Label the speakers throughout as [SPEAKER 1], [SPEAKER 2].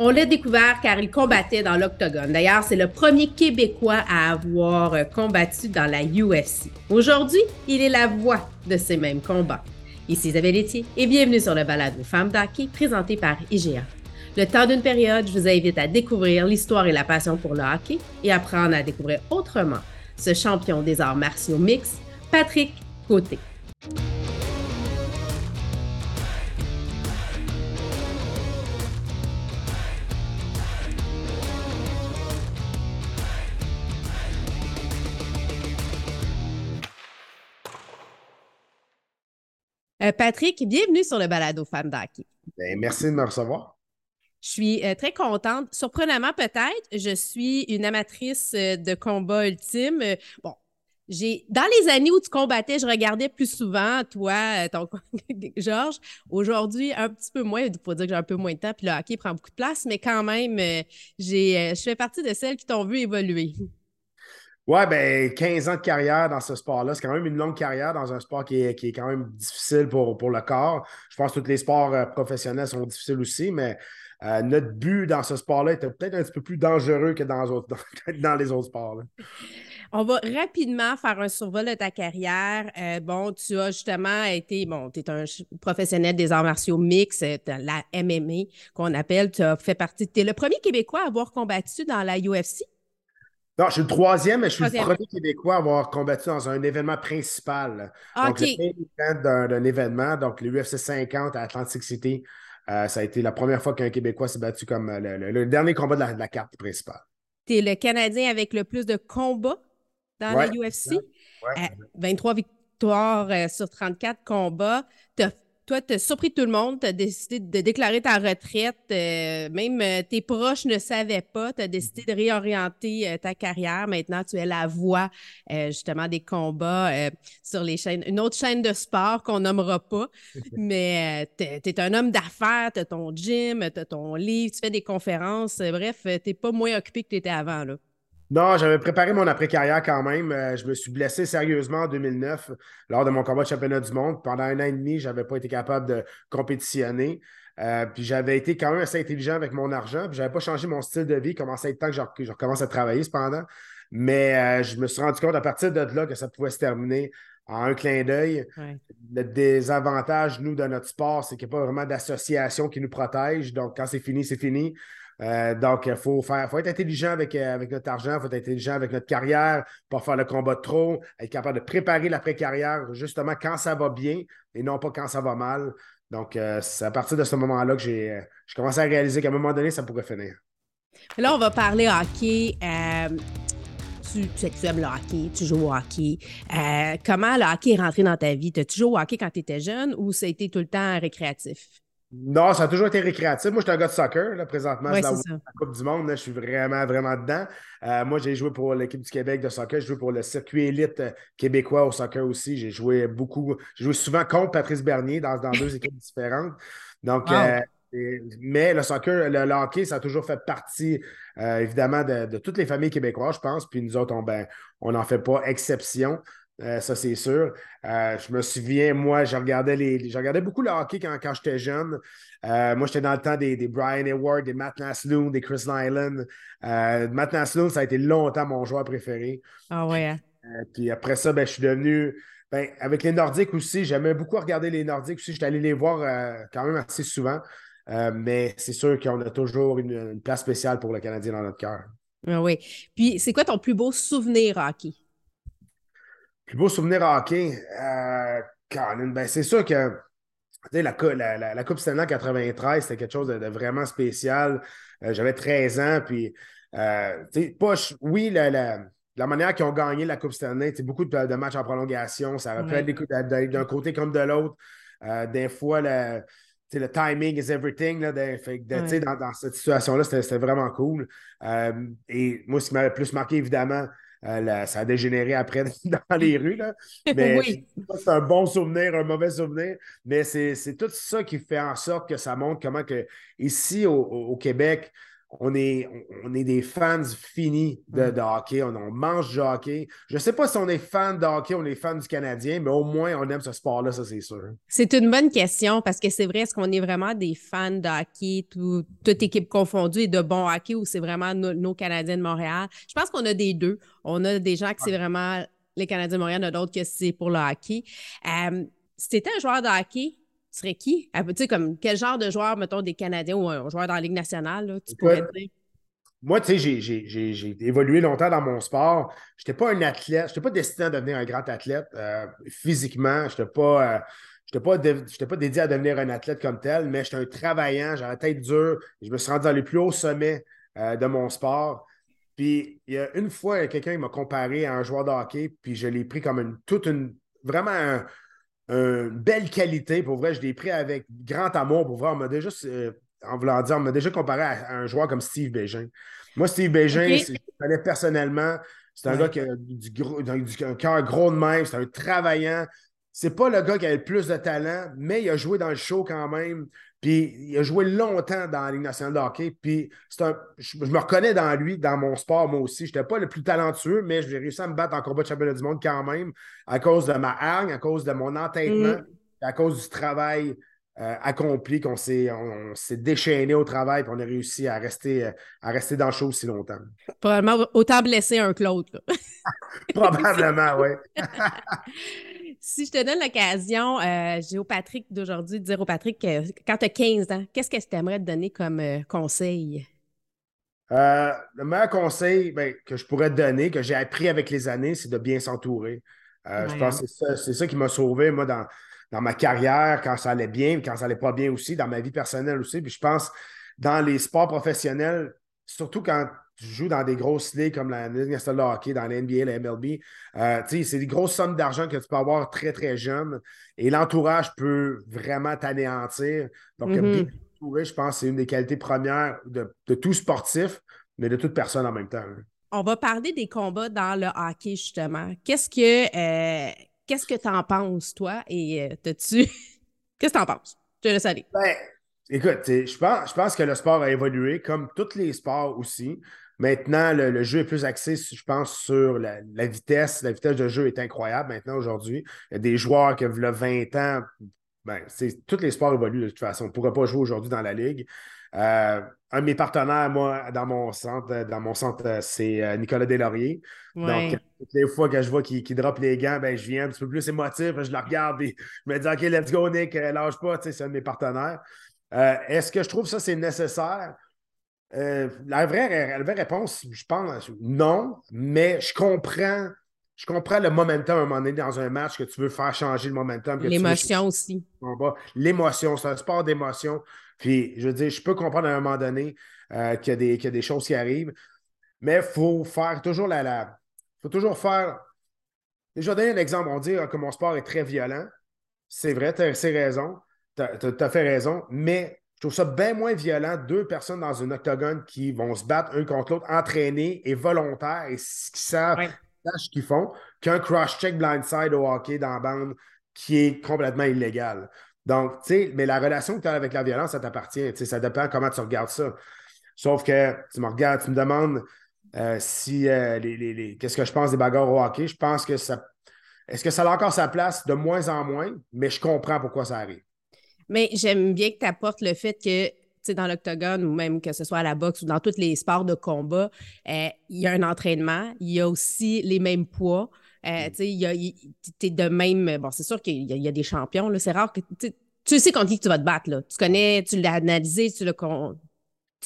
[SPEAKER 1] On l'a découvert car il combattait dans l'octogone. D'ailleurs, c'est le premier Québécois à avoir euh, combattu dans la UFC. Aujourd'hui, il est la voix de ces mêmes combats. Ici Isabelle Etier et bienvenue sur le balade aux femmes d'hockey présenté par IGA. Le temps d'une période, je vous invite à découvrir l'histoire et la passion pour le hockey et apprendre à découvrir autrement ce champion des arts martiaux mixtes, Patrick Côté. Euh, Patrick, bienvenue sur le balado Femme d'Hockey.
[SPEAKER 2] Ben, merci de me recevoir.
[SPEAKER 1] Je suis euh, très contente. Surprenamment, peut-être, je suis une amatrice euh, de combat ultime. bon, j'ai dans les années où tu combattais, je regardais plus souvent toi, ton Georges. Aujourd'hui, un petit peu moins. Il faut dire que j'ai un peu moins de temps, puis le hockey prend beaucoup de place, mais quand même, j'ai, je fais partie de celles qui t'ont vu évoluer.
[SPEAKER 2] Ouais, ben 15 ans de carrière dans ce sport-là, c'est quand même une longue carrière dans un sport qui est, qui est quand même difficile pour, pour le corps. Je pense que tous les sports euh, professionnels sont difficiles aussi, mais euh, notre but dans ce sport-là était peut-être un petit peu plus dangereux que dans, les autres sports.
[SPEAKER 1] On va rapidement faire un survol de ta carrière. Euh, bon, tu as justement été, bon, tu es un professionnel des arts martiaux mix, la MMA qu'on appelle. Tu as fait partie, tu es le premier Québécois à avoir combattu dans la UFC.
[SPEAKER 2] Non, je suis le troisième, mais je suis le premier Québécois à avoir combattu dans un événement principal.
[SPEAKER 1] Ah, donc,
[SPEAKER 2] j'ai d'un événement, donc le UFC 50 à Atlantic City. Euh, ça a été la première fois qu'un Québécois s'est battu comme euh, le, dernier combat de la, carte principale.
[SPEAKER 1] Tu es le Canadien avec le plus de combats dans la UFC. 23 euh, victoires sur 34 combats. Tu as toi, tu as surpris tout le monde, tu as décidé de déclarer ta retraite, euh, même euh, tes proches ne savaient pas, tu as décidé de réorienter euh, ta carrière. Maintenant, tu es la voix justement des combats sur les chaînes, une autre chaîne de sport qu'on nommera pas, mais tu es, un homme d'affaires, tu as ton gym, tu as ton livre, tu fais des conférences, bref, tu n'es pas moins occupé que tu étais avant. Là.
[SPEAKER 2] Non, j'avais préparé mon après-carrière quand même. Euh, je me suis blessé sérieusement en 2009 lors de mon combat de championnat du monde. Pendant un an et demi, je n'avais pas été capable de compétitionner. Euh, puis j'avais été quand même assez intelligent avec mon argent. Puis j'avais pas changé mon style de vie. Commençait à être temps que je, recommence à travailler cependant. Mais euh, je me suis rendu compte à partir de là que ça pouvait se terminer en un clin d'œil. Le désavantage, nous, de notre sport, c'est qu'il n'y a pas vraiment d'association qui nous protège. Donc, quand c'est fini, c'est fini. Euh, donc, il faut, faire, faut être intelligent avec, euh, avec notre argent, il faut être intelligent avec notre carrière, pas faire le combat trop, être capable de préparer l'après-carrière justement quand ça va bien et non pas quand ça va mal. Donc, euh, c'est à partir de ce moment-là que j'ai commencé à réaliser qu'à un moment donné, ça pourrait finir.
[SPEAKER 1] Là, on va parler hockey. Tu, tu, aimes le hockey, tu joues au hockey. comment le hockey est rentré dans ta vie? Tu joué au hockey quand tu étais jeune ou ça a été tout le temps récréatif?
[SPEAKER 2] Non, ça a toujours été récréatif. Moi, je suis un gars de soccer, là, présentement. c'est la, Coupe du Monde. je suis vraiment, vraiment dedans. Euh, moi, j'ai joué pour l'équipe du Québec de soccer. J'ai joué pour le circuit élite euh, québécois au soccer aussi. J'ai joué beaucoup. J'ai joué souvent contre Patrice Bernier dans, deux équipes différentes. Donc, euh, mais le soccer, le, hockey, ça a toujours fait partie, évidemment, de, toutes les familles québécoises, je pense. Puis nous autres, on ben, n'en fait pas exception. Euh, ça, c'est sûr. Euh, je me souviens, moi, je regardais, les, je regardais beaucoup le hockey quand, quand j'étais jeune. Euh, moi, j'étais dans le temps des, des, Brian Hayward, des Matt Nasloon, des Chris Nyland. Matt Nasloon, ça a été longtemps mon joueur préféré.
[SPEAKER 1] Ah ouais. Hein?
[SPEAKER 2] puis après ça, ben, je suis devenu. Ben, avec les Nordiques aussi, j'aimais beaucoup regarder les Nordiques aussi. J'étais allé les voir quand même assez souvent. mais c'est sûr qu'on a toujours une, une, place spéciale pour le Canadien dans notre cœur.
[SPEAKER 1] Ah oui. Puis, c'est quoi ton plus beau souvenir hockey?
[SPEAKER 2] Plus beau souvenir hockey, euh, ben c'est sûr que la, la, la, Coupe Stanley en 93, c'était quelque chose de, vraiment spécial. Euh, j'avais 13 ans, puis, euh, pas, oui, la, la, manière qu'ils ont gagné la Coupe Stanley, beaucoup de, de, matchs en prolongation, ça aurait pu être d'un côté comme de l'autre. Euh, des fois, le, le timing is everything. Là, dans, dans, cette situation-là, c'était vraiment cool. et moi, ce qui m'avait plus marqué, évidemment, euh, ça a dégénéré après dans les rues. Là. Mais c'est un bon souvenir, un mauvais souvenir. Mais c'est tout ça qui fait en sorte que ça montre comment que ici au, Québec, on est, on est des fans finis de, mm. hockey. On, mange du hockey. Je ne sais pas si on est fan de hockey, on est fan du Canadien, mais au moins, on aime ce sport-là, ça, c'est sûr.
[SPEAKER 1] C'est une bonne question parce que c'est vrai, est-ce qu'on est vraiment des fans de hockey, toute équipe confondue, et de bon hockey, ou c'est vraiment nos Canadiens de Montréal? Je pense qu'on a des deux. On a des gens qui c'est vraiment les Canadiens de Montréal, a d'autres que c'est pour le hockey. Euh, si tu étais un joueur de hockey, tu serais qui? Ah, tu sais, comme quel genre de joueur, mettons, des Canadiens ou un joueur dans la Ligue nationale, tu pourrais dire?
[SPEAKER 2] Moi, tu sais, j'ai évolué longtemps dans mon sport. Je n'étais pas un athlète, je n'étais pas destiné à devenir un grand athlète euh, physiquement. Je n'étais pas, euh, pas, pas, dédié à devenir un athlète comme tel, mais j'étais un travaillant, j'avais la tête dure. Je me suis rendu dans les plus hauts sommets euh, de mon sport. Puis il y a une fois, quelqu'un m'a comparé à un joueur de hockey, puis je l'ai pris comme une toute une vraiment une belle qualité. Pour vrai, je l'ai pris avec grand amour. Pour voir, on m'a déjà, euh, en voulant dire, on m'a déjà comparé à, un joueur comme Steve Bégin. Moi, Steve Bégin, je le connais personnellement. C'est un gars qui a du, du, un cœur gros de même, c'est un travaillant. C'est pas le gars qui a le plus de talent, mais il a joué dans le show quand même. Puis il a joué longtemps dans la Ligue nationale de hockey. Puis un, je, me reconnais dans lui, dans mon sport, moi aussi. Je n'étais pas le plus talentueux, mais j'ai réussi à me battre en combat de championnat du monde quand même, à cause de ma hargne, à cause de mon entêtement, mm. à cause du travail euh, accompli, qu'on s'est, on, déchaîné au travail, puis on a réussi à rester, à rester dans le show aussi longtemps.
[SPEAKER 1] Probablement autant blessé un que l'autre.
[SPEAKER 2] Probablement, oui.
[SPEAKER 1] Si je te donne l'occasion, euh, j'ai au Patrick d'aujourd'hui de dire au Patrick que quand tu as 15 ans, qu'est-ce que tu aimerais te donner comme euh, conseil?
[SPEAKER 2] Euh, le meilleur conseil ben, que je pourrais te donner, que j'ai appris avec les années, c'est de bien s'entourer. Je pense que c'est ça, qui m'a sauvé, moi, dans, dans ma carrière, quand ça allait bien, quand ça allait pas bien aussi, dans ma vie personnelle aussi. Puis je pense, dans les sports professionnels, surtout quand tu joues dans des grosses ligues comme la Ligue nationale de hockey, dans la NBA, la MLB, euh, c'est des grosses sommes d'argent que tu peux avoir très, très jeune. Et l'entourage peut vraiment t'anéantir. Donc, mm je pense que c'est une des qualités premières de, tout sportif, mais de toute personne en même temps. Hein.
[SPEAKER 1] On va parler des combats dans le hockey, justement. Qu'est-ce que euh, qu'est-ce que tu en penses, toi? Et euh, tu Qu'est-ce que tu en penses? Je te laisse aller.
[SPEAKER 2] Ben, écoute, je pense, je pense que le sport a évolué, comme tous les sports aussi. Maintenant, le, jeu est plus axé, je pense, sur la, vitesse. La vitesse de jeu est incroyable maintenant aujourd'hui. Il y a des joueurs qui ont 20 ans. Ben, tous les sports évoluent de toute façon. On ne pourrait pas jouer aujourd'hui dans la ligue. Euh, un de mes partenaires, moi, dans mon centre, dans mon centre, c'est euh, Nicolas Deslauriers. Donc, toutes les fois que je vois qu'il drop les gants, ben, je viens un petit peu plus émotif. Je le regarde et je me dis OK, let's go, Nick, euh, lâche pas. C'est un de mes partenaires. Est-ce que je trouve ça c'est nécessaire? Euh, la, vraie, réponse, je pense, non, mais je comprends. Je comprends le momentum à un moment donné dans un match que tu veux faire changer le momentum.
[SPEAKER 1] L'émotion aussi.
[SPEAKER 2] L'émotion, c'est un sport d'émotion. Puis, je veux dire, je peux comprendre à un moment donné euh, qu'il y, a des choses qui arrivent, mais il faut faire toujours la. la faut toujours faire. Je vais donner un exemple. On dit que mon sport est très violent. C'est vrai, tu as, raison. Tu as, fait raison, mais je trouve ça bien moins violent, deux personnes dans un octogone qui vont se battre un contre l'autre, entraînés et volontaires et qui savent ce qu'ils font, qu'un cross-check blindside au hockey dans la bande qui est complètement illégal. Donc, tu sais, mais la relation que tu as avec la violence, ça t'appartient. Tu sais, ça dépend comment tu regardes ça. Sauf que tu me regardes, tu me demandes euh, si euh, les, qu'est-ce que je pense des bagarres au hockey? Je pense que ça. Est-ce que ça a encore sa place? De moins en moins, mais je comprends pourquoi ça arrive.
[SPEAKER 1] Mais j'aime bien que tu apportes le fait que dans l'octogone ou même que ce soit à la boxe ou dans tous les sports de combat, euh, il y a un entraînement, il y a aussi les mêmes poids. Euh, tu es de même. Bon, c'est sûr qu'il y, a des champions. C'est rare que tu sais contre qui tu vas te battre. Là. Tu connais, tu l'as analysé, tu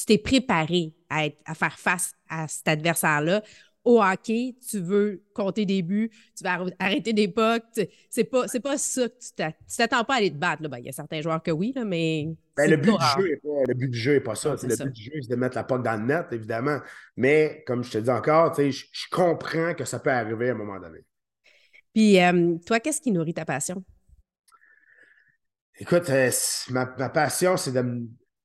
[SPEAKER 1] t'es préparé à, à, faire face à cet adversaire-là au hockey, tu veux compter des buts, tu vas arrêter des pucks. C'est pas, pas ça que tu t'attends pas à aller te battre. Ben, il y a certains joueurs que oui, là, mais.
[SPEAKER 2] Ben, le, but du jeu est pas, le but du jeu n'est pas ça. le but du jeu, c'est de mettre la puck dans le net, évidemment. Mais comme je te dis encore, je, comprends que ça peut arriver à un moment donné.
[SPEAKER 1] Puis, euh, toi, qu'est-ce qui nourrit ta passion?
[SPEAKER 2] Écoute, euh, ma, passion, c'est de.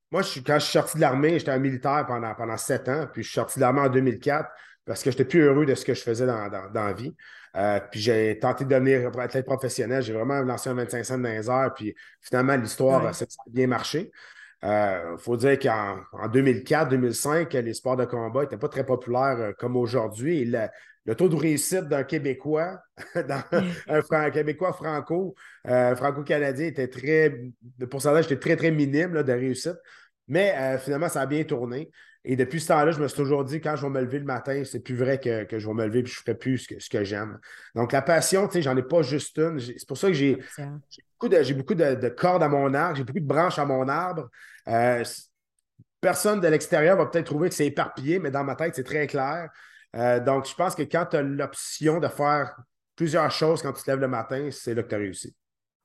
[SPEAKER 2] Moi, je, quand je suis sorti de l'armée, j'étais un militaire pendant, pendant sept ans, puis je suis sorti de l'armée en 2004 parce que je n'étais plus heureux de ce que je faisais dans, la vie. Euh, puis j'ai tenté de devenir athlète professionnel. J'ai vraiment lancé un 25 cents dans les heures. Puis finalement, l'histoire, ça a bien marché. Il euh, faut dire qu'en 2004-2005, les sports de combat n'étaient pas très populaires euh, comme aujourd'hui. Le, taux de réussite d'un Québécois, un, Québécois franco, euh, franco-canadien était très, le pourcentage était très, très minime de réussite. Mais finalement, ça a bien tourné. Et depuis ce temps-là, je me suis toujours dit, quand je vais me lever le matin, c'est plus vrai que, je vais me lever et je ne ferai plus ce que, j'aime. Donc, la passion, tu sais, j'en ai pas juste une. C'est pour ça que j'ai beaucoup, de, beaucoup de, cordes à mon arbre, j'ai beaucoup de branches à mon arbre. Euh, personne de l'extérieur va peut-être trouver que c'est éparpillé, mais dans ma tête, c'est très clair. Euh, donc, je pense que quand tu as l'option de faire plusieurs choses quand tu te lèves le matin, c'est là que tu as réussi.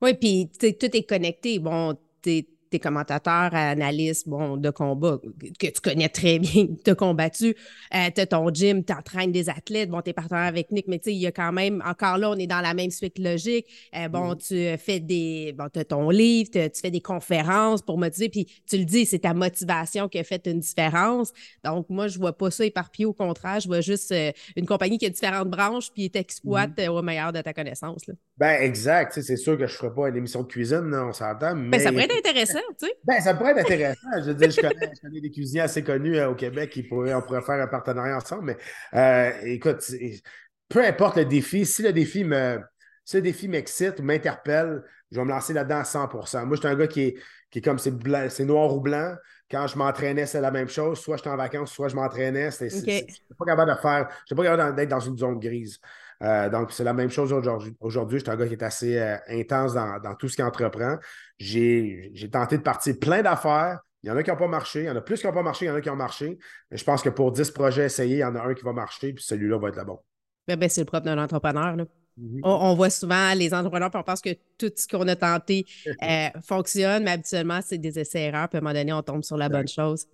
[SPEAKER 1] Oui, puis tout est connecté. Bon, tu tes commentateurs, analystes bon, de combat que tu connais très bien, tu as combattu, euh, tu as ton gym, tu entraînes des athlètes, bon, tu es partenaire avec Nick, mais tu sais, il y a quand même, encore là, on est dans la même suite logique. Euh, bon, mm-hmm. tu fais des, bon, tu as ton livre, tu fais des conférences pour motiver, puis tu le dis, c'est ta motivation qui a fait une différence. Donc, moi, je vois pas ça éparpillé, au contraire, je vois juste euh, une compagnie qui a différentes branches, puis t'exploite mm-hmm. au meilleur de ta connaissance. Là.
[SPEAKER 2] Ben, exact. C'est sûr que je ne ferai pas une émission de cuisine, on s'entend. Ben, mais...
[SPEAKER 1] ça pourrait être intéressant, tu sais.
[SPEAKER 2] Ben, ça pourrait être intéressant. Je veux dire, je connais, des cuisiniers assez connus euh, au Québec qui pourraient, on pourrait faire un partenariat ensemble. Mais euh, écoute, peu importe le défi, si le défi me. Si le défi m'excite ou m'interpelle, je vais me lancer là-dedans à 100% Moi, je suis un gars qui est, qui est comme c'est, c'est noir ou blanc. Quand je m'entraînais, c'est la même chose. Soit j'étais en vacances, soit je m'entraînais. Je n'étais pas capable de faire. Je pas capable d'être dans une zone grise. Euh, donc, c'est la même chose aujourd'hui. Aujourd'hui, je suis un gars qui est assez euh, intense dans, tout ce qu'il entreprend. J'ai tenté de partir plein d'affaires. Il y en a qui n'ont pas marché. Il y en a plus qui n'ont pas marché, il y en a qui ont marché. Mais je pense que pour 10 projets essayés, il y en a un qui va marcher, puis celui-là va être le bon.
[SPEAKER 1] Ben, ben, c'est le propre d'un entrepreneur. Mm-hmm. on, voit souvent les entrepreneurs, puis on pense que tout ce qu'on a tenté euh, fonctionne, mais habituellement, c'est des essais-erreurs, puis à un moment donné, on tombe sur la bonne chose.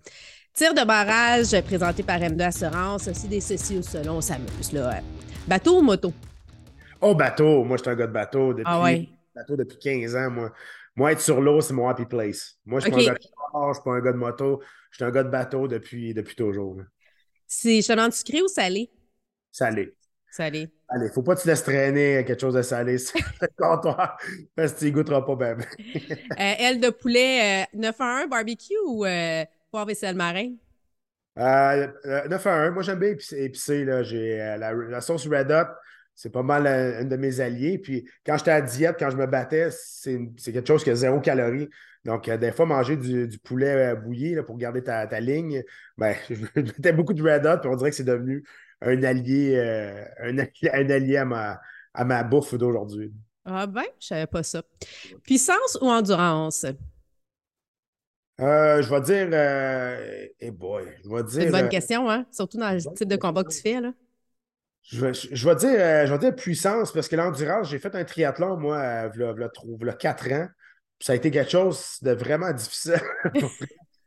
[SPEAKER 1] Tir de barrage présenté par M2 Assurance, aussi des ceci ou cela, on s'amuse. Là. Bateau ou moto?
[SPEAKER 2] Oh, bateau. Moi, je suis un gars de bateau depuis, ah bateau depuis 15 ans. Moi. moi, être sur l'eau, c'est mon happy place. Moi, je suis pas un gars de je suis pas un gars de moto. Je suis un gas de bateau depuis, depuis toujours.
[SPEAKER 1] C'est chemin sucré ou salé?
[SPEAKER 2] Salé.
[SPEAKER 1] Salé.
[SPEAKER 2] Allez, faut pas te laisser traîner quelque chose de salé. C'est toi parce que tu goûteras pas bien.
[SPEAKER 1] euh, aile de poulet 9 à 1 barbecue ou euh, poivre et sel marin?
[SPEAKER 2] Euh, 9 à 1. Moi, j'aime bien épicé. J'ai euh, la, sauce Red Hot, c'est pas mal un, de mes alliés. Puis quand j'étais à diète, quand je me battais, c'est quelque chose qui a zéro calorie. Donc, euh, des fois, manger du, poulet euh, bouilli pour garder ta, ligne, ben, je mettais beaucoup de Red Hot, puis on dirait que c'est devenu un allié, un, allié à ma, à ma bouffe d'aujourd'hui.
[SPEAKER 1] Ah ben, je savais pas ça. Puissance ou endurance?
[SPEAKER 2] Euh, je vais dire. Euh, eh boy, je vais dire.
[SPEAKER 1] C'est une bonne euh, question, hein? Surtout dans le type de combat que tu fais, là.
[SPEAKER 2] Je vais, je vais, dire, je vais dire puissance parce que l'endurance, j'ai fait un triathlon, moi, il y a 4 ans. ça a été quelque chose de vraiment difficile.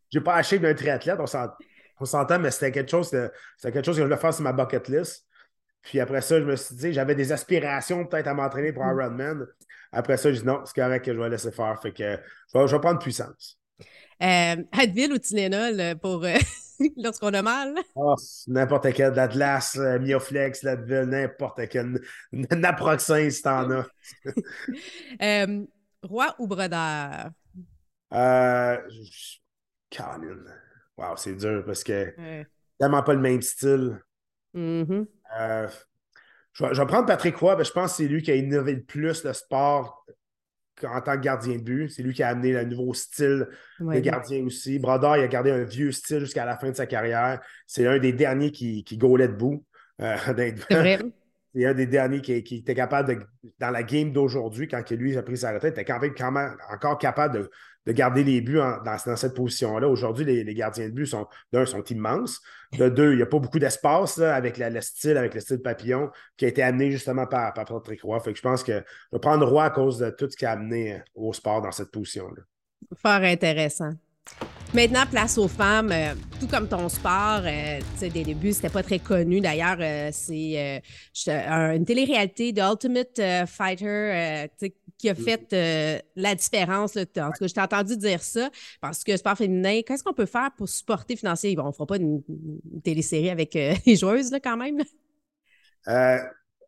[SPEAKER 2] j'ai pas acheté d'un triathlète, on s'entend, mais c'était quelque chose, c'était quelque chose que je voulais faire sur ma bucket list. Puis après ça, je me suis dit, j'avais des aspirations peut-être à m'entraîner pour mm. Ironman. Après ça, je dis non, c'est correct que je vais laisser faire. Fait que je vais prendre puissance.
[SPEAKER 1] Euh, Advil ou Tylenol euh, pour euh, lorsqu'on a mal?
[SPEAKER 2] Oh, n'importe quel, l'Atlas, euh, Mioflex, l'Advil, n'importe quel. Naproxen si t'en as.
[SPEAKER 1] roi ou brodeur?
[SPEAKER 2] Euh, Wow, c'est dur parce que tellement pas le même style.
[SPEAKER 1] Mm-hmm.
[SPEAKER 2] je, vais, prendre Patrick Roy, mais je pense que c'est lui qui a innové le plus le sport en tant que gardien de but. C'est lui qui a amené le nouveau style de gardien aussi. Brodeur, il a gardé un vieux style jusqu'à la fin de sa carrière. C'est un des derniers qui, qui gaulait debout. Euh, c'est un des derniers qui, était capable, de, dans la game d'aujourd'hui, quand lui a pris sa retraite, était quand même, quand même encore capable de, de garder les buts dans, cette position-là. Aujourd'hui, les, gardiens de but sont, d'un, sont immenses. De deux, il n'y a pas beaucoup d'espace avec le style, avec le style papillon qui a été amené justement par, par Patrick Roy. Fait je pense que je prendre Roy à cause de tout ce qui a amené au sport dans cette position-là.
[SPEAKER 1] Fort intéressant. Maintenant, place aux femmes, euh, tout comme ton sport, euh, sais, des débuts, c'était pas très connu. D'ailleurs, c'est une télé-réalité de Ultimate Fighter qui a mm. fait euh, la différence. en tout cas, je t'ai entendu dire ça parce que sport féminin, qu'est-ce qu'on peut faire pour supporter financièrement? on ne fera pas une, télésérie avec euh, les joueuses là, quand même.
[SPEAKER 2] Euh,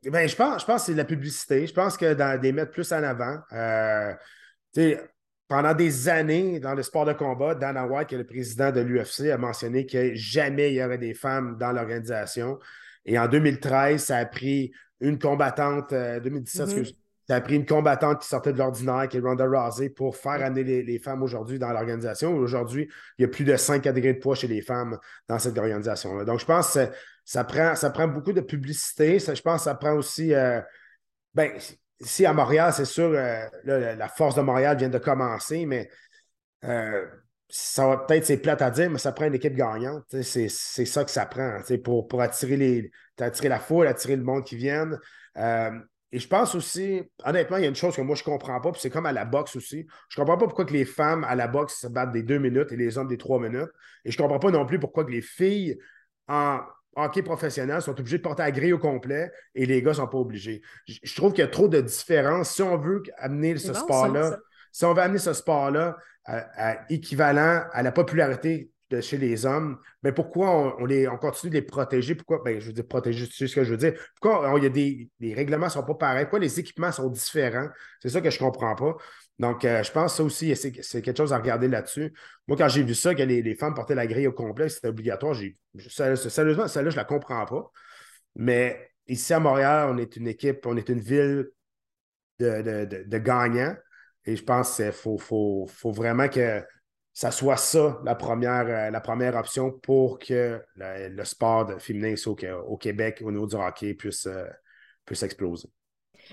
[SPEAKER 2] ben, je pense, je pense que c'est la publicité. Je pense que dans des mettre plus en avant. Pendant des années, dans le sport de combat, Dana White, qui est le président de l'UFC, a mentionné que jamais il y aurait des femmes dans l'organisation. Et en 2013, ça a pris une combattante, 2017, mm-hmm. ça a pris une combattante qui sortait de l'ordinaire, qui est Ronda Rousey, pour faire amener les, femmes aujourd'hui dans l'organisation. Aujourd'hui, il y a plus de 5 catégories de poids chez les femmes dans cette organisation-là. Donc, je pense que ça prend, ça prend beaucoup de publicité. je pense que ça prend aussi. Euh, ben, ici à Montréal, c'est sûr, euh, la force de Montréal vient de commencer, mais euh, ça peut-être, c'est plate à dire, mais ça prend une équipe gagnante. C'est ça que ça prend pour, pour attirer, les, attirer la foule, attirer le monde qui vienne. Euh, et je pense aussi, honnêtement, il y a une chose que moi je ne comprends pas, puis c'est comme à la boxe aussi. Je ne comprends pas pourquoi que les femmes à la boxe se battent des deux minutes et les hommes des trois minutes. Et je ne comprends pas non plus pourquoi que les filles en hockey professionnel sont obligées de porter la grille au complet et les gars ne sont pas obligés. Je, trouve qu'il y a trop de différences. Si on veut amener ce sport-là, si on veut amener ce sport-là équivalent à la popularité de chez les hommes, ben pourquoi on, les, on continue de les protéger? Pourquoi, ben, je veux dire, protéger, sais ce que je veux dire? Pourquoi y a des, les règlements ne sont pas pareils? Pourquoi les équipements sont différents? C'est ça que je ne comprends pas. Donc, euh, je pense que ça aussi, c'est quelque chose à regarder là-dessus. Moi, quand j'ai vu ça, que les, femmes portaient la grille au complet, c'était obligatoire, sérieusement, celle-là, je ne la comprends pas. Mais ici à Montréal, on est une équipe, on est une ville de, gagnants. Et je pense qu'il faut, faut, vraiment que ça soit ça la première, euh, la première option pour que le, sport féminin au, Québec, au niveau du hockey, puisse, euh, puisse exploser.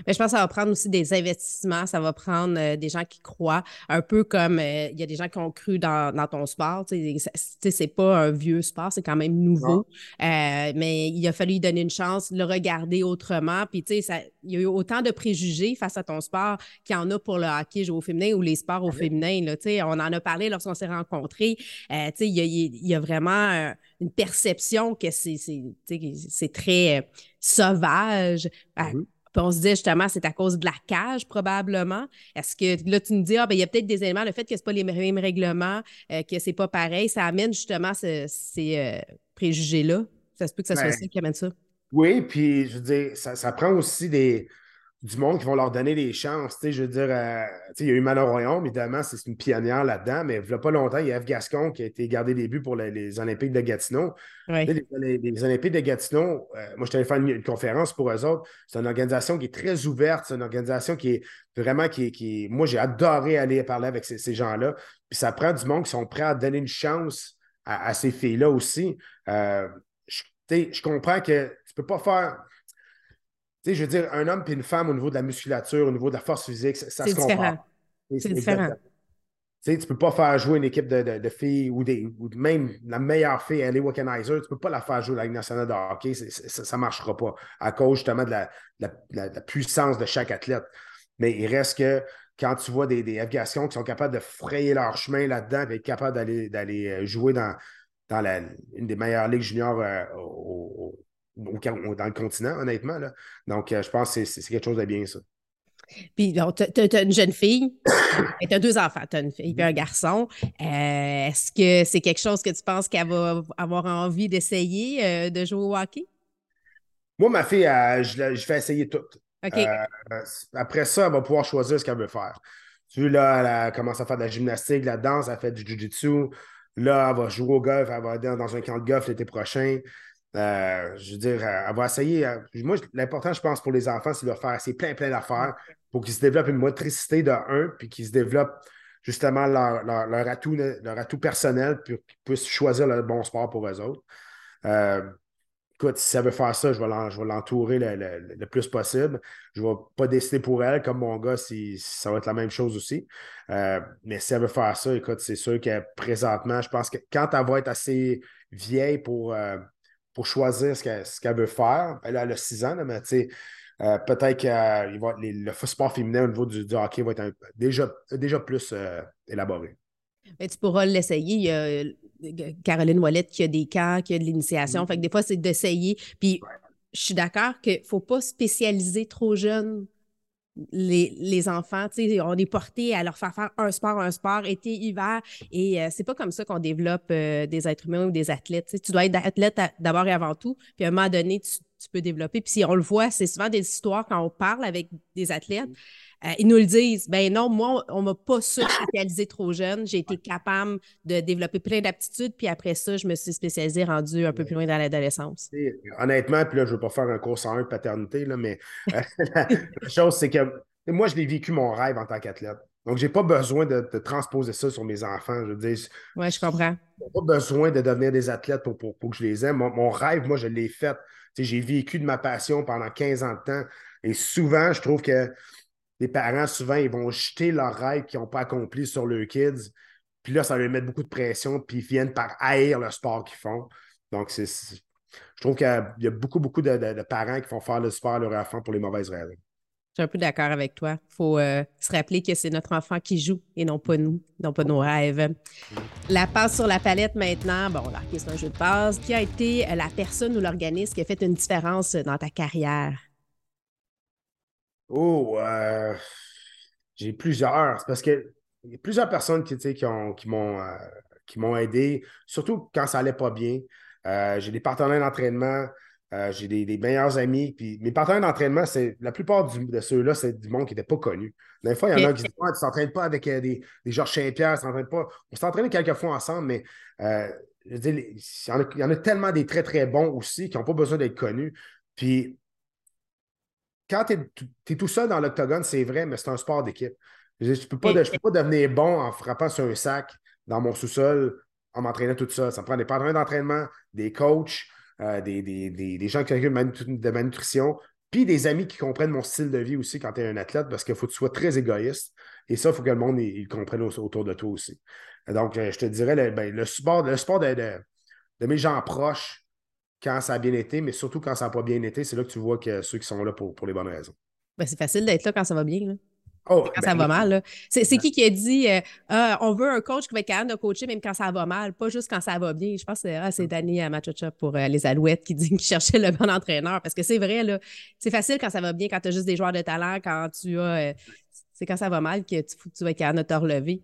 [SPEAKER 1] Mais je pense que ça va prendre aussi des investissements, ça va prendre euh, des gens qui croient, un peu comme euh, il y a des gens qui ont cru dans, ton sport. Tu sais, c'est pas un vieux sport, c'est quand même nouveau. Euh, mais il a fallu lui donner une chance, le regarder autrement. Puis, tu sais, il y a eu autant de préjugés face à ton sport qu'il y en a pour le hockey joué au féminin ou les sports au féminin. Là, tu sais, on en a parlé lorsqu'on s'est rencontrés. tu sais, il y, a, vraiment une perception que c'est très sauvage. Mm-hmm on se dit justement, c'est à cause de la cage, probablement. Est-ce que là, tu nous dis, ah, ben, il y a peut-être des éléments, le fait que ce pas les mêmes règlements, euh, que c'est pas pareil, ça amène justement ces euh, préjugés-là? Ça se peut que ça soit ben, ça qui amène ça.
[SPEAKER 2] Oui, puis je veux dire, ça prend aussi des, du monde qui vont leur donner des chances. Je veux dire, euh, il y a eu Manon Royon, évidemment, c'est une pionnière là-dedans, mais il n'y a pas longtemps, il y a F. Gascon qui a été gardé des buts pour les, Olympiques de Gatineau. Les, Olympiques de Gatineau, euh, moi, je t'avais fait une, conférence pour eux autres. C'est une organisation qui est très ouverte, c'est une organisation qui est vraiment qui, qui Moi, j'ai adoré aller parler avec ces, gens-là. Puis ça prend du monde qui sont prêts à donner une chance à, ces filles-là aussi. Euh, je comprends que tu ne peux pas faire je veux dire, un homme et une femme au niveau de la musculature, au niveau de la force physique, ça, se comprend.
[SPEAKER 1] C'est différent.
[SPEAKER 2] Tu ne peux pas faire jouer une équipe de, filles ou, des, ou même la meilleure fille, Ellie Wickenheiser, tu ne peux pas la faire jouer la Ligue nationale de hockey. ça ne marchera pas à cause justement de la, puissance de chaque athlète. Mais il reste que quand tu vois des, des qui sont capables de frayer leur chemin là-dedans et être capables d'aller euh, jouer dans, dans la, une des meilleures ligues juniors euh, au, dans le continent, honnêtement. Là. Donc, euh, je pense que c'est quelque chose de bien, ça.
[SPEAKER 1] Puis, tu as, une jeune fille, tu as deux enfants, tu as une fille et un garçon. Euh, est-ce que c'est quelque chose que tu penses qu'elle va avoir envie d'essayer euh, de jouer au hockey?
[SPEAKER 2] Moi, ma fille, je, je, fais essayer tout. après ça, elle va pouvoir choisir ce qu'elle veut faire. Tu vois, là, elle commence à faire de la gymnastique, de la danse, elle fait du jiu-jitsu. Là, elle va jouer au golf, elle va aller dans un camp de golf l'été prochain. Euh, je veux dire, elle va essayer. Euh, moi, l'important, je pense, pour les enfants, c'est de leur faire essayer plein, plein d'affaires pour qu'ils se développent une motricité de un, puis qu'ils se développent justement leur, atout, leur atout personnel, pour qu'ils puissent choisir le bon sport pour eux autres. Euh, écoute, si elle veut faire ça, je vais l'entourer le, plus possible. Je ne vais pas décider pour elle, comme mon gars, si, ça va être la même chose aussi. mais si elle veut faire ça, écoute, c'est sûr que présentement, je pense que quand elle va être assez vieille pour, pour choisir ce qu'elle veut faire. Elle a 6 ans, mais tu sais, euh, peut-être que euh, le sport féminin au niveau du, hockey va être déjà, déjà plus euh, élaboré.
[SPEAKER 1] Mais tu pourras l'essayer. Il y a Caroline Wallet qui a des cas, qui a de l'initiation. Mm-hmm. Fait que des fois, c'est d'essayer. Puis je suis d'accord qu'il ne faut pas spécialiser trop jeune les, les enfants, on est porté à leur faire faire un sport, un sport, été, hiver. Et euh, c'est pas comme ça qu'on développe euh, des êtres humains ou des athlètes. tu dois être athlète d'abord et avant tout. Puis à un moment donné, tu peux développer. Puis si on le voit, c'est souvent des histoires quand on parle avec des athlètes. Euh, ils nous le disent. Ben non, moi, on ne m'a pas spécialisé trop jeune. J'ai été capable de développer plein d'aptitudes. Puis après ça, je me suis spécialisé, rendu un peu plus loin dans l'adolescence.
[SPEAKER 2] Honnêtement, puis là, je ne veux pas faire un cours en un de paternité, là, mais euh, la chose, c'est que moi, je l'ai vécu mon rêve en tant qu'athlète. Donc, je n'ai pas besoin de, transposer ça sur mes enfants. Je veux dire,
[SPEAKER 1] oui, je comprends.
[SPEAKER 2] Je n'ai pas besoin de devenir des athlètes pour, pour, que je les aime. Mon, rêve, moi, je l'ai fait. J'ai vécu de ma passion pendant 15 ans de temps. Et souvent, je trouve que les parents, souvent, ils vont jeter leurs rêves qu'ils n'ont pas accomplis sur leurs kids. Puis là, ça leur mettre beaucoup de pression, puis ils viennent par haïr le sport qu'ils font. Donc, je trouve qu'il y a beaucoup, beaucoup de, parents qui font faire le sport à leur enfant pour les mauvaises raisons.
[SPEAKER 1] Je suis un peu d'accord avec toi. Il faut euh, se rappeler que c'est notre enfant qui joue et non pas nous, non pas nos rêves. La passe sur la palette maintenant, bon, c'est un jeu de passe. Qui a été la personne ou l'organisme qui a fait une différence dans ta carrière?
[SPEAKER 2] Oh, euh, j'ai plusieurs. C'est parce que y a plusieurs personnes qui, ont, qui m'ont euh, qui m'ont aidé, surtout quand ça allait pas bien. Euh, j'ai des partenaires d'entraînement, j'ai des, meilleurs amis. Puis mes partenaires d'entraînement, c'est la plupart de ceux-là, c'est du monde qui n'était pas connu. Des fois, il y en a qui disent Tu ne s'entraînes pas avec des, des Georges Saint-Pierre, pas. On s'entraîne quelques fois ensemble, mais je veux dire, il, y en a, il y en a tellement des très, très bons aussi qui n'ont pas besoin d'être connus. Puis quand tu es, tout seul dans l'octogone, c'est vrai, mais c'est un sport d'équipe. Je ne peux, pas devenir bon en frappant sur un sac dans mon sous-sol en m'entraînant tout ça. Ça me prend des partenaires d'entraînement, des coachs, euh, des, gens qui s'occupent de ma nutrition, puis des amis qui comprennent mon style de vie aussi quand tu es un athlète, parce qu'il faut que tu sois très égoïste. Et ça, il faut que le monde il, comprenne autour de toi aussi. Donc, euh, je te dirais, le, ben, sport, le sport de mes gens proches, quand ça a bien été, mais surtout quand ça n'a pas bien été, c'est là que tu vois que ceux qui sont là pour, pour les bonnes raisons.
[SPEAKER 1] Ben, c'est facile d'être là quand ça va bien. Oh, quand ça ben va mal. C'est, qui qui a dit euh, ah, on veut un coach qui va être capable de coacher même quand ça va mal, pas juste quand ça va bien. Je pense que c'est, ah, c'est Danny Machocha pour euh, les Alouettes qui dit qu'il cherchait le bon entraîneur. Parce que c'est vrai, là, c'est facile quand ça va bien, quand tu as juste des joueurs de talent, quand tu as. Euh, c'est quand ça va mal que tu, tu vas être capable de te relever.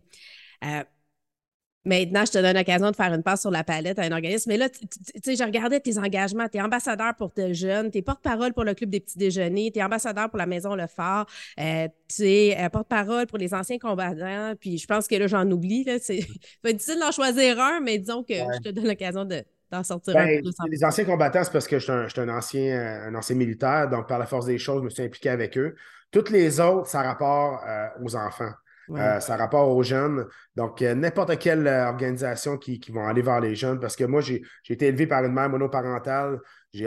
[SPEAKER 1] Maintenant, je te donne l'occasion de faire une passe sur la palette à un organisme. Mais là, tu sais, je regardais tes engagements. Tu es ambassadeur pour tes jeunes, tu es porte-parole pour le Club des petits déjeuners, tu es ambassadeur pour la Maison Le Phare, euh, tu es euh, porte-parole pour les anciens combattants. Puis je pense que là, j'en oublie. C'est difficile d'en choisir un, mais disons que je te donne l'occasion d'en sortir un
[SPEAKER 2] ben, Les anciens combattants, c'est parce que je suis un, ancien, un ancien militaire. Donc, par la force des choses, je me suis impliqué avec eux. Toutes les autres, ça rapporte euh, aux enfants. Euh, ça rapporte aux jeunes. Donc, euh, n'importe quelle euh, organisation qui, qui, vont aller vers les jeunes, parce que moi, j'ai été élevé par une mère monoparentale.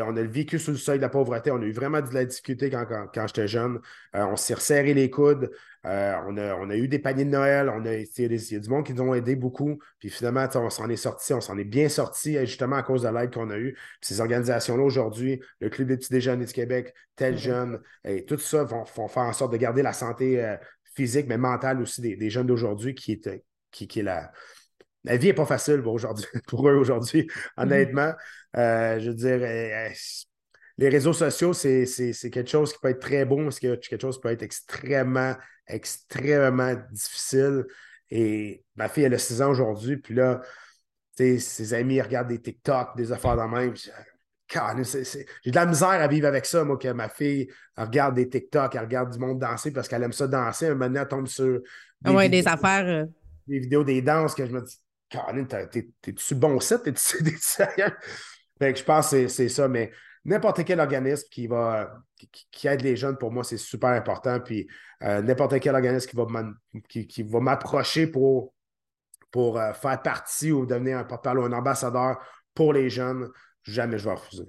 [SPEAKER 2] On a vécu sous le seuil de la pauvreté. On a eu vraiment de la difficulté quand, quand, j'étais jeune. on s'est resserré les coudes. on, a, on, a, eu des paniers de Noël. On a, il y a du monde qui nous ont aidé beaucoup. Puis finalement, on s'en est sorti. On s'en est bien sorti justement à cause de l'aide qu'on a eue. ces organisations-là aujourd'hui, le Club des petits déjeuners du Québec, Tel Jeune, et tout ça vont, vont, faire en sorte de garder la santé physique, mais mentale aussi des, jeunes d'aujourd'hui qui est, qui, qui est la. La vie n'est pas facile pour, pour eux aujourd'hui, mm-hmm. honnêtement. Euh, je veux dire, euh, les réseaux sociaux, c'est quelque chose qui peut être très bon, c'est quelque chose qui peut être extrêmement, extrêmement difficile. Et ma fille, elle a 6 ans aujourd'hui, puis là, ses amis regardent des TikTok, des affaires dans même. J'ai de la misère à vivre avec ça, moi, que ma fille regarde des TikTok, elle regarde du monde danser parce qu'elle aime ça danser. Maintenant, elle tombe sur
[SPEAKER 1] des, ouais, des affaires. Euh.
[SPEAKER 2] Des vidéos des danses que je me dis, Caroline, t'es-tu bon site? T'es-tu sérieux? Fait que je pense que c'est ça, mais n'importe quel organisme qui va qui, aide les jeunes, pour moi, c'est super important. Puis euh, n'importe quel organisme qui va qui, va m'approcher pour, pour euh, faire partie ou devenir un porte-parole ou un ambassadeur pour les jeunes, jamais je vais refuser.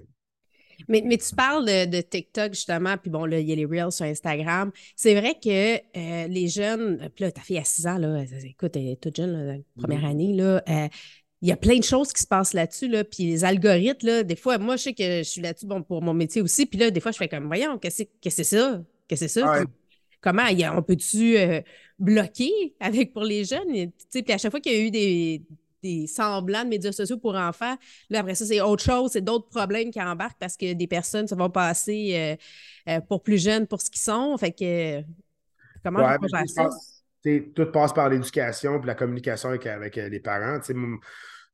[SPEAKER 1] Mais, mais, tu parles de, TikTok, justement, puis bon, là, il y a les Reels sur Instagram. C'est vrai que euh, les jeunes, puis là, ta fille a 6 ans, là, écoute, elle est toute jeune, la première mm-hmm. année, là. Euh, il y a plein de choses qui se passent là-dessus, là, puis les algorithmes, là, des fois, moi, je sais que je suis là-dessus bon, pour mon métier aussi, puis là, des fois, je fais comme, voyons, qu'est-ce que c'est ça? Qu'est-ce que c'est ça? Comment, on peut-tu euh, bloquer avec pour les jeunes? Puis à chaque fois qu'il y a eu des, des semblants de médias sociaux pour enfants. Là, après ça, c'est autre chose, c'est d'autres problèmes qui embarquent parce que des personnes se vont passer euh, euh, pour plus jeunes pour ce qu'ils sont. Fait que comment on peut faire ça?
[SPEAKER 2] tout passe par l'éducation et la communication avec, avec euh, les parents.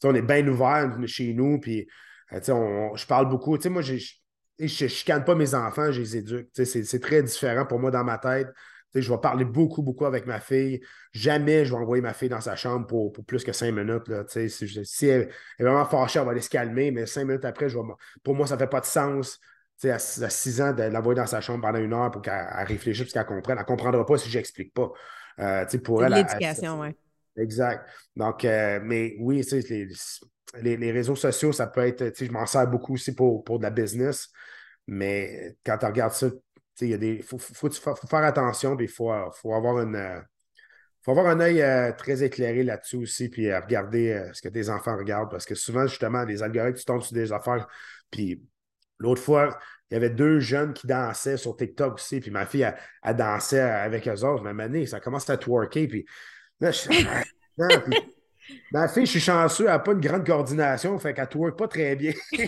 [SPEAKER 2] on est bien ouvert chez nous, puis je parle beaucoup. moi, je ne chicane pas mes enfants, je les éduque. C'est très différent pour moi dans ma tête. Je vais parler beaucoup, beaucoup avec ma fille. Jamais je vais envoyer ma fille dans sa chambre pour, plus que cinq minutes. Là, si, si elle, est vraiment fâchée, elle va aller se calmer, mais cinq minutes après, je pour moi, ça ne fait pas de sens à, à 6 ans de l'envoyer dans sa chambre pendant une heure pour qu'elle réfléchisse, pour qu'elle comprenne. Elle ne comprendra pas si je n'explique pas.
[SPEAKER 1] Euh, pour elle. L'éducation, oui.
[SPEAKER 2] Exact. Donc, euh, mais oui, les, les, les, réseaux sociaux, ça peut être, je m'en sers beaucoup aussi pour, pour de la business, mais quand tu regardes ça, il faut, faut, faire attention, puis il faut, faut, avoir une. faut avoir un œil euh, très éclairé là-dessus aussi, puis regarder ce que tes enfants regardent, parce que souvent, justement, les algorithmes, tu tombes sur des affaires, puis l'autre fois, il y avait deux jeunes qui dansaient sur TikTok aussi, puis ma fille, elle, dansait avec eux autres. Ma année, ça commence à twerker, puis là, je ma fille, je suis chanceux, elle n'a pas une grande coordination, fait qu'elle twerk pas très bien.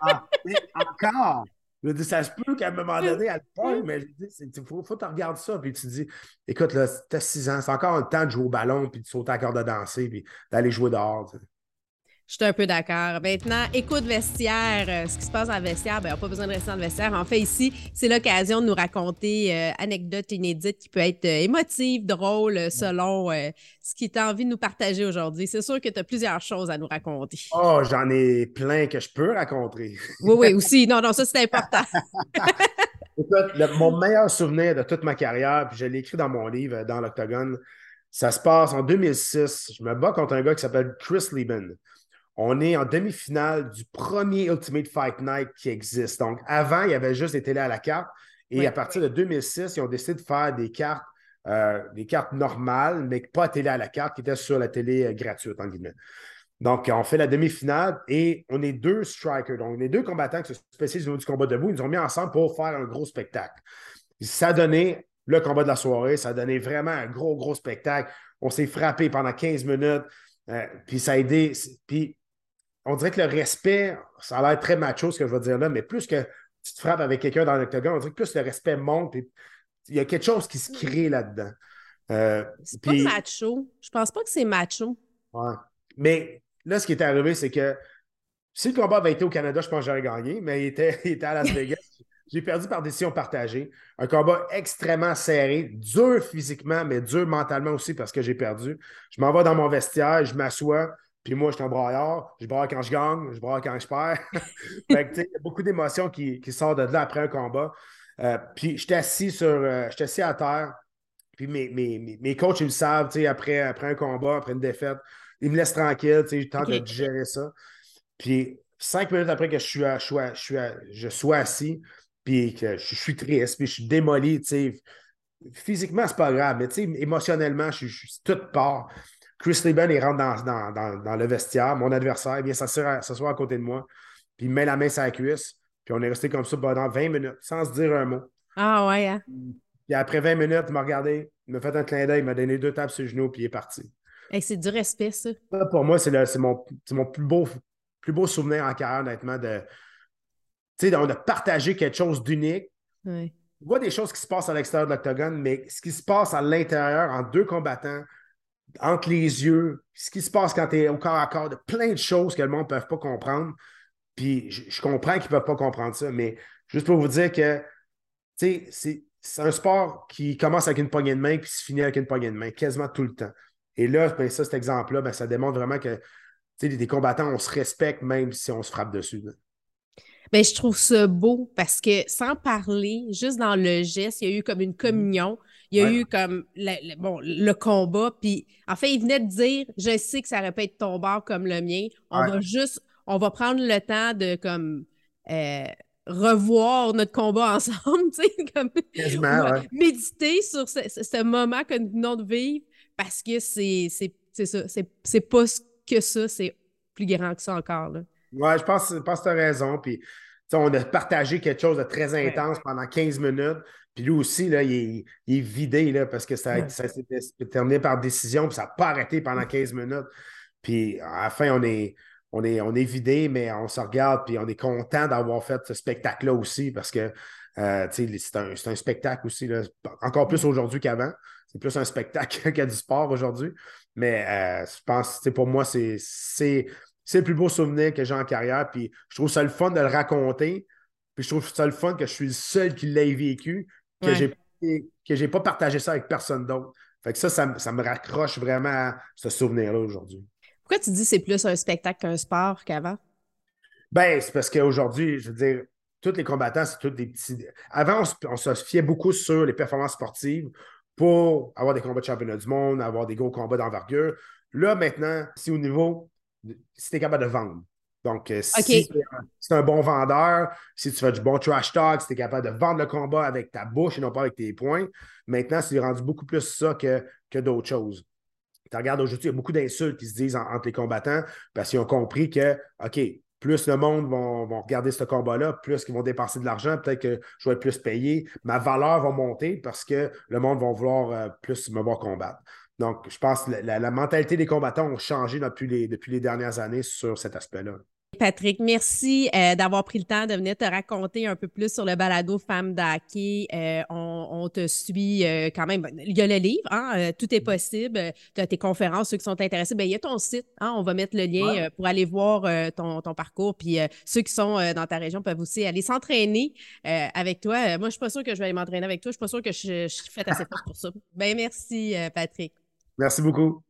[SPEAKER 2] ah, encore! Je dis, ça se peut qu'à un moment donné, elle parle, mais je dis, il faut, que tu regardes ça. Puis tu dis, écoute, là, t'as 6 ans, c'est encore le temps de jouer au ballon, puis de sauter à corde de danser, puis d'aller jouer dehors.
[SPEAKER 1] Je suis un peu d'accord. Maintenant, écoute vestiaire, euh, ce qui se passe dans le vestiaire, ben, on n'a pas besoin de rester dans le vestiaire. En fait, ici, c'est l'occasion de nous raconter euh, anecdotes inédites qui peuvent être euh, émotives, drôles, selon ce qui est envie de nous partager aujourd'hui. C'est sûr que tu as plusieurs choses à nous raconter.
[SPEAKER 2] Oh, j'en ai plein que je peux raconter.
[SPEAKER 1] oui, oui, aussi. Non, non, ça, c'est important.
[SPEAKER 2] Écoute, mon meilleur souvenir de toute ma carrière, puis je l'ai écrit dans mon livre, dans l'Octogone, ça se passe en 2006. Je me bats contre un gars qui s'appelle Chris Lieben. On est en demi-finale du premier Ultimate Fight Night qui existe. Donc, avant, il y avait juste des télés à la carte. Et à partir de 2006, ils ont décidé de faire des cartes, euh, des cartes normales, mais pas télé à la carte, qui étaient sur la télé euh, gratuite, en guillemets. Donc, on fait la demi-finale et on est deux strikers. Donc, les deux combattants qui se spécialisent au niveau du combat debout, ils nous ont mis ensemble pour faire un gros spectacle. Ça a donné le combat de la soirée, ça a donné vraiment un gros, gros spectacle. On s'est frappé pendant 15 minutes. Euh, puis ça a aidé. Puis on dirait que le respect, ça a l'air très macho ce que je veux dire là, mais plus que tu te frappes avec quelqu'un dans l'octogone, on dirait que plus le respect monte. il y a quelque chose qui se crée là-dedans.
[SPEAKER 1] Euh, c'est pas macho. Je pense pas que c'est macho.
[SPEAKER 2] Ouais. Mais là, ce qui est arrivé, c'est que si le combat avait été au Canada, je pense que j'aurais gagné, mais il était, il était à Las Vegas. J'ai perdu par décision partagée. Un combat extrêmement serré, dur physiquement, mais dur mentalement aussi parce que j'ai perdu. Je m'en vais dans mon vestiaire, je m'assois. Puis moi, je suis un braillard. Je braille quand je gagne, je braille quand je perds. il y a beaucoup d'émotions qui, sortent de là après un combat. Euh, puis j'étais assis sur. Euh, assis à terre. Puis mes, mes, coachs, ils le savent, après, après un combat, après une défaite, ils me laissent tranquille, je tente de digérer ça. Puis cinq minutes après que je suis, je suis, je sois assis, puis que je, suis triste, puis je suis démoli, physiquement, c'est pas grave, mais émotionnellement, je, suis tout part. Chris Lieben, il rentre dans, le vestiaire. Mon adversaire vient s'asseoir à côté de moi, puis il met la main sur la cuisse. Puis on est resté comme ça pendant 20 minutes, sans se dire un mot.
[SPEAKER 1] Ah ouais. Hein?
[SPEAKER 2] Puis après 20 minutes, il m'a regardé, il m'a fait un clin d'œil, il m'a donné deux tapes sur le genou, puis il est parti.
[SPEAKER 1] c'est du respect, ça.
[SPEAKER 2] pour moi, c'est mon, mon plus, beau, plus beau souvenir en carrière, honnêtement, de, de partager quelque chose d'unique. On voit des choses qui se passent à l'extérieur de l'octogone, mais ce qui se passe à l'intérieur, en deux combattants, entre les yeux, ce qui se passe quand tu es au corps à corps, de plein de choses que le monde ne peut pas comprendre. Puis je, comprends qu'ils ne peuvent pas comprendre ça, mais juste pour vous dire que c'est un sport qui commence avec une poignée de main puis se finit avec une poignée de main, quasiment tout le temps. Et là, ben, ça, cet exemple-là, ben, ça démontre vraiment que des combattants, on se respecte même si on se frappe dessus.
[SPEAKER 1] Ben, je trouve ça beau parce que sans parler, juste dans le geste, il y a eu comme une communion. Il y a eu comme le, bon, le combat. Puis en fait, il venait de dire Je sais que ça aurait pas être ton bord comme le mien. On va juste, on va prendre le temps de comme euh, revoir notre combat ensemble, tu sais, comme méditer sur ce, moment que nous venons de vivre parce que c'est ça. C'est pas que ça, c'est plus grand que ça encore. Là.
[SPEAKER 2] Ouais, je pense, je pense que tu as raison. Puis, on a partagé quelque chose de très intense pendant 15 minutes. Puis lui aussi, là, il, est, vidé là, parce que ça, s'est terminé par décision, puis ça n'a pas arrêté pendant 15 minutes. Puis à la fin, on est, on est, on est vidé, mais on se regarde, puis on est content d'avoir fait ce spectacle-là aussi parce que euh, c'est un, un, spectacle aussi, là, encore plus aujourd'hui qu'avant. C'est plus un spectacle qu'il y a du sport aujourd'hui. Mais euh, je pense, pour moi, c'est c'est le plus beau souvenir que j'ai en carrière. Puis je trouve ça le fun de le raconter. Puis je trouve ça le fun que je suis le seul qui l'ait vécu, que j'ai que j'ai pas partagé ça avec personne d'autre. Fait que ça, ça, me raccroche vraiment à ce souvenir-là aujourd'hui.
[SPEAKER 1] Pourquoi tu dis que c'est plus un spectacle qu'un sport qu'avant?
[SPEAKER 2] Ben, c'est parce qu'aujourd'hui, je veux dire, tous les combattants, c'est tous des petits. Avant, on, se fiait beaucoup sur les performances sportives pour avoir des combats de championnat du monde, avoir des gros combats d'envergure. Là, maintenant, c'est au niveau si tu es capable de vendre. Donc, euh, si tu es un bon vendeur, si tu fais du bon trash talk, si tu es capable de vendre le combat avec ta bouche et non pas avec tes poings, maintenant, c'est rendu beaucoup plus ça que, que d'autres choses. Tu regardes aujourd'hui, il y a beaucoup d'insultes qui se disent entre les combattants parce qu'ils ont compris que, OK, plus le monde va regarder ce combat-là, plus ils vont dépenser de l'argent, peut-être que je vais être plus payé, ma valeur va monter parce que le monde va vouloir euh, plus me voir combattre. Donc, je pense que la, mentalité des combattants a changé depuis les, depuis les dernières années sur cet aspect-là.
[SPEAKER 1] Patrick, merci euh, d'avoir pris le temps de venir te raconter un peu plus sur le balado Femmes d'Hockey. Euh, on, te suit euh, quand même. Il y a le livre, hein, Tout est possible. Tu as tes conférences, ceux qui sont intéressés. Bien, il y a ton site. Hein, on va mettre le lien pour aller voir ton, parcours. Puis ceux qui sont dans ta région peuvent aussi aller s'entraîner avec toi. moi, je ne suis pas sûre que je vais aller m'entraîner avec toi. Je ne suis pas sûre que je, je suis faite assez forte pour ça. Bien, merci, Patrick.
[SPEAKER 2] Merci beaucoup.